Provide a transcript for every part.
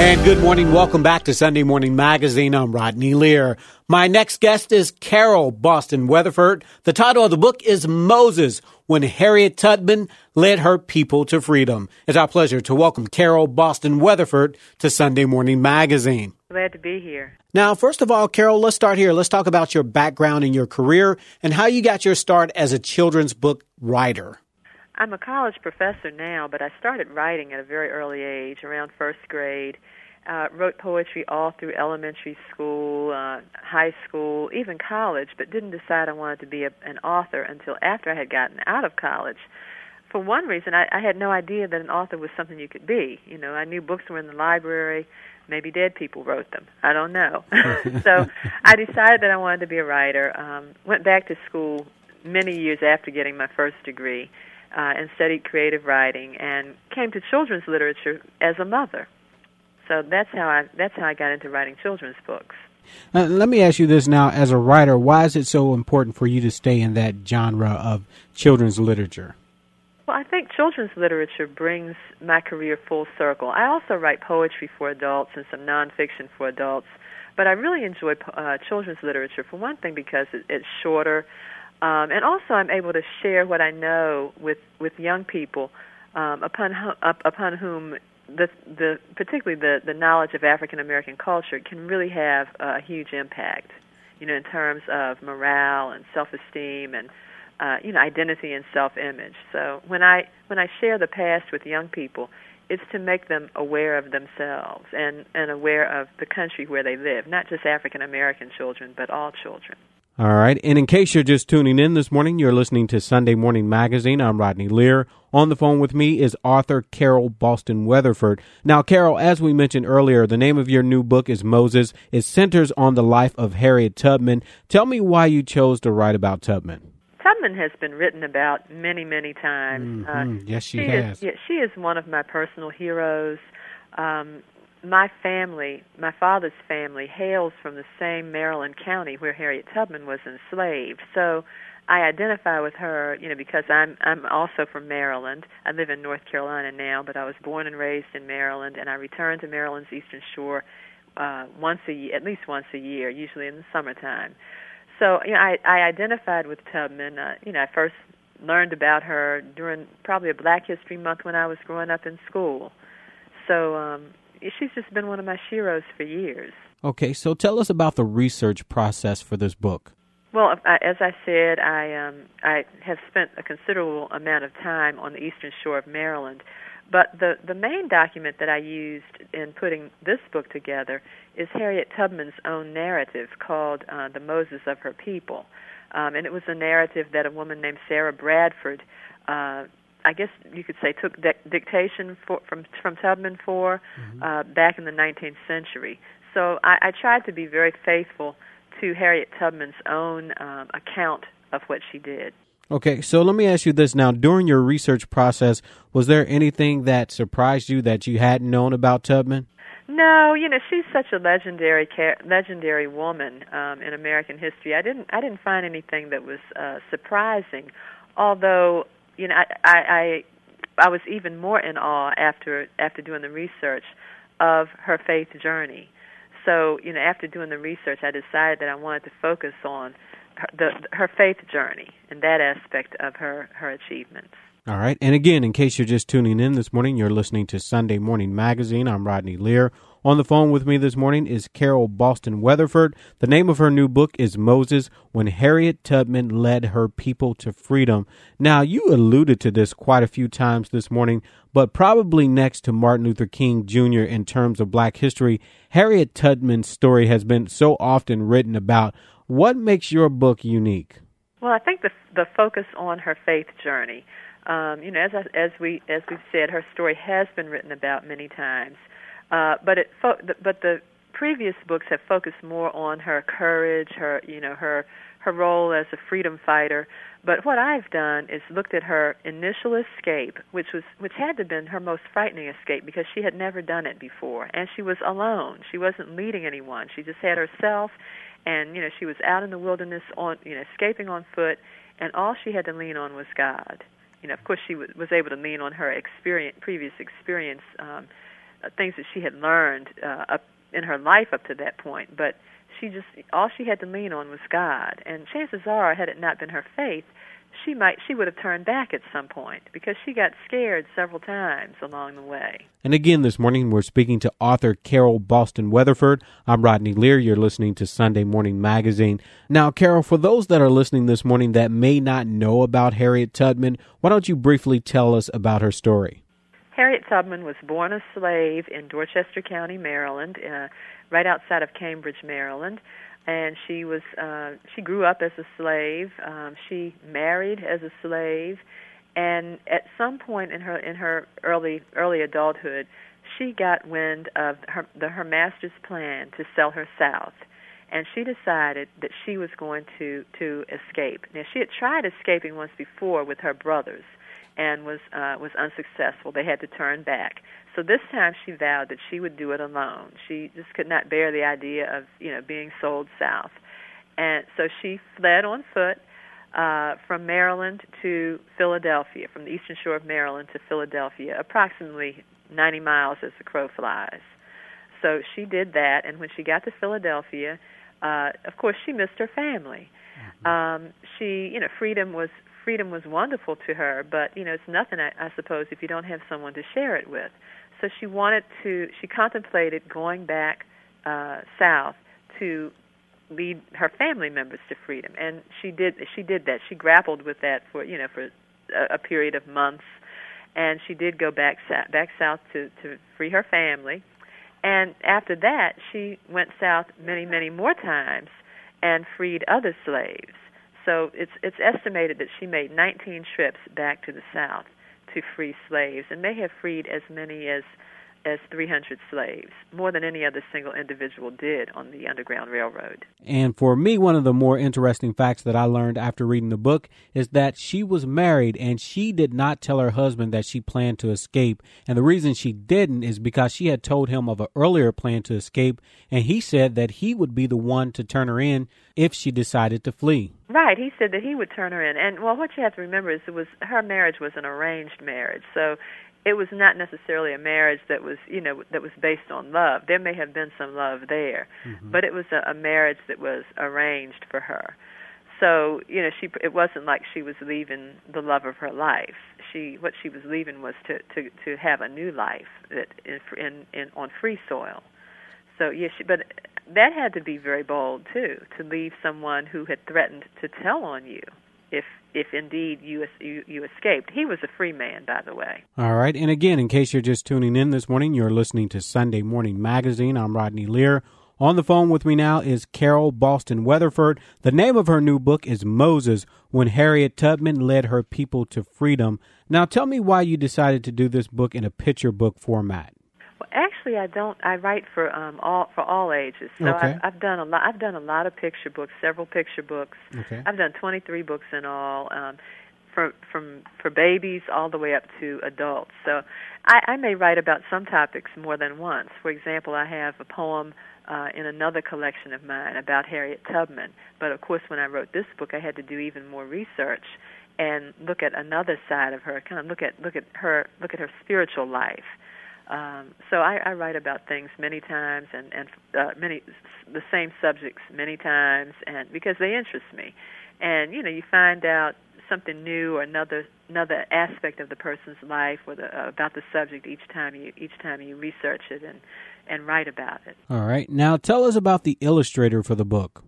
And good morning. Welcome back to Sunday Morning Magazine. I'm Rodney Lear. My next guest is Carole Boston Weatherford. The title of the book is Moses When Harriet Tubman Led Her People to Freedom. It's our pleasure to welcome Carole Boston Weatherford to Sunday Morning Magazine. Glad to be here. Now, first of all, Carole, let's start here. Let's talk about your background and your career and how you got your start as a children's book writer. I'm a college professor now, but I started writing at a very early age, around first grade. Uh, wrote poetry all through elementary school, uh, high school, even college, but didn't decide I wanted to be a, an author until after I had gotten out of college. For one reason, I, I had no idea that an author was something you could be. You know, I knew books were in the library. Maybe dead people wrote them. I don't know. so I decided that I wanted to be a writer. Um, went back to school many years after getting my first degree uh, and studied creative writing and came to children's literature as a mother. So that's how I that's how I got into writing children's books. Uh, let me ask you this now: as a writer, why is it so important for you to stay in that genre of children's literature? Well, I think children's literature brings my career full circle. I also write poetry for adults and some nonfiction for adults, but I really enjoy uh, children's literature for one thing because it, it's shorter. Um, and also, I'm able to share what I know with with young people, um, upon up, upon whom the the particularly the the knowledge of African American culture can really have a huge impact. You know, in terms of morale and self esteem and uh, you know identity and self image. So when I when I share the past with young people, it's to make them aware of themselves and and aware of the country where they live, not just African American children, but all children. All right. And in case you're just tuning in this morning, you're listening to Sunday Morning Magazine. I'm Rodney Lear. On the phone with me is author Carole Boston Weatherford. Now, Carole, as we mentioned earlier, the name of your new book is Moses. It centers on the life of Harriet Tubman. Tell me why you chose to write about Tubman. Tubman has been written about many, many times. Mm-hmm. Uh, yes, she, she has. Is, yeah, she is one of my personal heroes. Um, my family, my father's family, hails from the same Maryland county where Harriet Tubman was enslaved. So I identify with her, you know, because I'm I'm also from Maryland. I live in North Carolina now, but I was born and raised in Maryland, and I return to Maryland's Eastern Shore uh, once a year, at least once a year, usually in the summertime. So you know, I I identified with Tubman. Uh, you know, I first learned about her during probably a Black History Month when I was growing up in school. So um, she's just been one of my sheroes for years. Okay, so tell us about the research process for this book. Well, as I said, I um, I have spent a considerable amount of time on the eastern shore of Maryland, but the the main document that I used in putting this book together is Harriet Tubman's own narrative called uh, "The Moses of Her People," um, and it was a narrative that a woman named Sarah Bradford uh, I guess you could say took di- dictation for, from from Tubman for mm-hmm. uh, back in the 19th century. So I, I tried to be very faithful to Harriet Tubman's own um, account of what she did. Okay, so let me ask you this now. During your research process, was there anything that surprised you that you hadn't known about Tubman? No, you know she's such a legendary legendary woman um, in American history. I didn't I didn't find anything that was uh, surprising, although you know, I, I I was even more in awe after after doing the research of her faith journey. So, you know, after doing the research, I decided that I wanted to focus on her, the her faith journey and that aspect of her her achievements. All right. And again, in case you're just tuning in this morning, you're listening to Sunday Morning Magazine. I'm Rodney Lear. On the phone with me this morning is Carole Boston Weatherford. The name of her new book is Moses When Harriet Tubman Led Her People to Freedom. Now, you alluded to this quite a few times this morning, but probably next to Martin Luther King Jr. in terms of black history, Harriet Tubman's story has been so often written about. What makes your book unique? Well, I think the the focus on her faith journey. Um, you know, as as we as we've said, her story has been written about many times. Uh, but it fo- but the previous books have focused more on her courage, her you know her her role as a freedom fighter. But what I've done is looked at her initial escape, which was which had to have been her most frightening escape because she had never done it before, and she was alone. She wasn't leading anyone. She just had herself, and you know she was out in the wilderness on you know escaping on foot, and all she had to lean on was God. You know, of course, she was, was able to lean on her experience, previous experience. Um, uh, things that she had learned uh, up in her life up to that point, but she just all she had to lean on was God. And chances are, had it not been her faith, she might she would have turned back at some point because she got scared several times along the way. And again this morning we're speaking to author Carole Boston Weatherford. I'm Rodney Lear. You're listening to Sunday Morning Magazine. Now, Carole, for those that are listening this morning that may not know about Harriet Tubman, why don't you briefly tell us about her story? Harriet Tubman was born a slave in Dorchester County, Maryland, uh, right outside of Cambridge, Maryland and she was uh, she grew up as a slave. Um, she married as a slave, and at some point in her in her early early adulthood, she got wind of her the, her master's plan to sell her south, and she decided that she was going to to escape. Now she had tried escaping once before with her brothers, and was uh, was unsuccessful. They had to turn back. So this time she vowed that she would do it alone. She just could not bear the idea of you know being sold south, and so she fled on foot uh, from Maryland to Philadelphia, from the eastern shore of Maryland to Philadelphia, approximately 90 miles as the crow flies. So she did that, and when she got to Philadelphia, uh, of course she missed her family. Mm-hmm. Um, she, you know, freedom was freedom was wonderful to her, but you know, it's nothing, I, I suppose, if you don't have someone to share it with. So she wanted to she contemplated going back uh south to lead her family members to freedom. And she did she did that. She grappled with that for you know for a, a period of months. And she did go back back south to to free her family. And after that she went south many many more times and freed other slaves so it's it's estimated that she made 19 trips back to the south to free slaves and may have freed as many as as 300 slaves, more than any other single individual did on the Underground Railroad. And for me, one of the more interesting facts that I learned after reading the book is that she was married and she did not tell her husband that she planned to escape. And the reason she didn't is because she had told him of an earlier plan to escape, and he said that he would be the one to turn her in if she decided to flee. Right, he said that he would turn her in. And well, what you have to remember is it was her marriage was an arranged marriage. So it was not necessarily a marriage that was, you know, that was based on love. There may have been some love there, mm-hmm. but it was a, a marriage that was arranged for her. So, you know, she it wasn't like she was leaving the love of her life. She what she was leaving was to to to have a new life that in in, in on free soil. So, yes, yeah, but that had to be very bold too to leave someone who had threatened to tell on you if if indeed you, you you escaped. He was a free man, by the way. All right, and again, in case you're just tuning in this morning, you're listening to Sunday Morning Magazine. I'm Rodney Lear. On the phone with me now is Carole Boston Weatherford. The name of her new book is Moses When Harriet Tubman Led Her People to Freedom. Now, tell me why you decided to do this book in a picture book format. Well, actually, I don't. I write for um all for all ages. So okay. I've, I've done a lot. I've done a lot of picture books, several picture books. Okay. I've done 23 books in all, um, for from for babies all the way up to adults. So I, I may write about some topics more than once. For example, I have a poem uh, in another collection of mine about Harriet Tubman. But of course, when I wrote this book, I had to do even more research and look at another side of her. Kind of look at look at her look at her spiritual life um, so I, I write about things many times and and uh, many the same subjects many times, and because they interest me, and you know you find out something new or another another aspect of the person's life or the, uh, about the subject each time you each time you research it and and write about it. All right, now tell us about the illustrator for the book.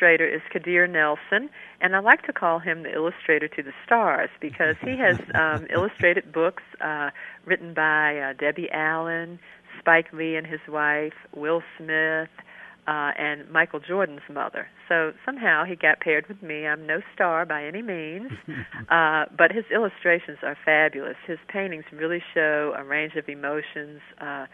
Illustrator is Kadir Nelson, and I like to call him the illustrator to the stars because he has um, illustrated books uh, written by uh, Debbie Allen, Spike Lee and his wife, Will Smith, uh, and Michael Jordan's mother. So somehow he got paired with me. I'm no star by any means, uh, but his illustrations are fabulous. His paintings really show a range of emotions. Uh,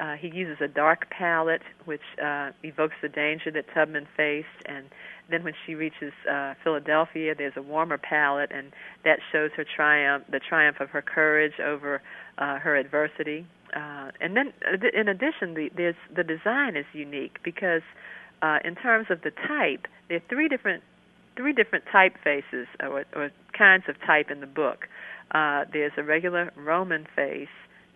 uh, he uses a dark palette, which uh, evokes the danger that Tubman faced, and then when she reaches uh, Philadelphia, there's a warmer palette, and that shows her triumph, the triumph of her courage over uh, her adversity. Uh, and then, uh, in addition, the, there's the design is unique because, uh, in terms of the type, there are three different three different typefaces or, or kinds of type in the book. Uh, there's a regular Roman face,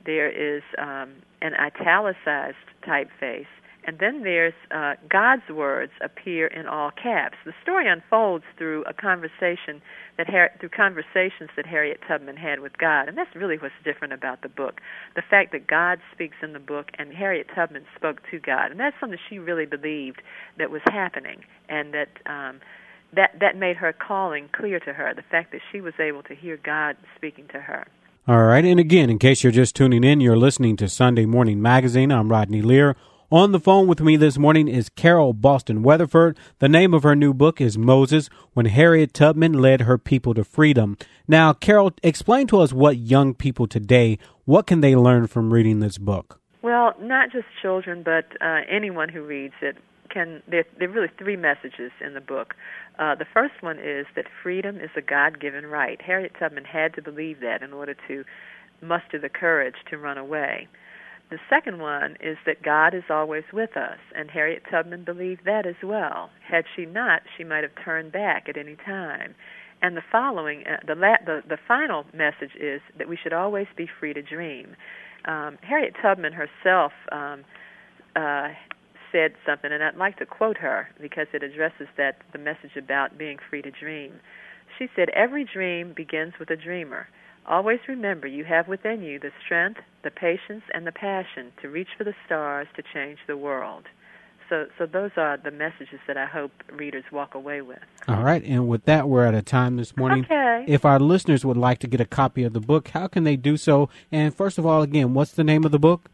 there is um, an italicized typeface, and then there's uh, God's words appear in all caps. The story unfolds through a conversation that Har- through conversations that Harriet Tubman had with God, and that's really what's different about the book. The fact that God speaks in the book, and Harriet Tubman spoke to God, and that's something she really believed that was happening, and that. Um, that that made her calling clear to her. The fact that she was able to hear God speaking to her. All right, and again, in case you're just tuning in, you're listening to Sunday Morning Magazine. I'm Rodney Lear. On the phone with me this morning is Carole Boston Weatherford. The name of her new book is Moses When Harriet Tubman Led Her People to Freedom. Now, Carole, explain to us what young people today, what can they learn from reading this book? Well, not just children, but uh, anyone who reads it can. There, there are really three messages in the book. Uh, the first one is that freedom is a God-given right. Harriet Tubman had to believe that in order to muster the courage to run away. The second one is that God is always with us, and Harriet Tubman believed that as well. Had she not, she might have turned back at any time. And the following, uh, the, la- the the final message is that we should always be free to dream. Um, Harriet Tubman herself um, uh, said something, and I'd like to quote her because it addresses that the message about being free to dream. She said, "Every dream begins with a dreamer." Always remember you have within you the strength, the patience, and the passion to reach for the stars to change the world. So, so those are the messages that I hope readers walk away with. All right, and with that, we're at a time this morning. Okay. If our listeners would like to get a copy of the book, how can they do so? And first of all, again, what's the name of the book?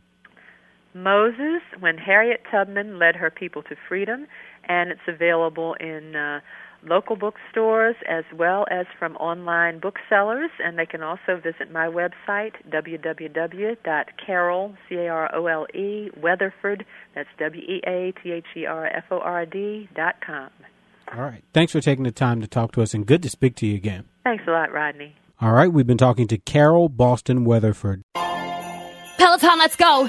Moses, when Harriet Tubman led her people to freedom, and it's available in uh, local bookstores as well as from online booksellers. And they can also visit my website, www.carol, C-A-R-O-L-E, Weatherford, that's W-E-A-T-H-E-R-F-O-R-D dot com. All right. Thanks for taking the time to talk to us, and good to speak to you again. Thanks a lot, Rodney. All right, we've been talking to Carole Boston Weatherford. Peloton, let's go!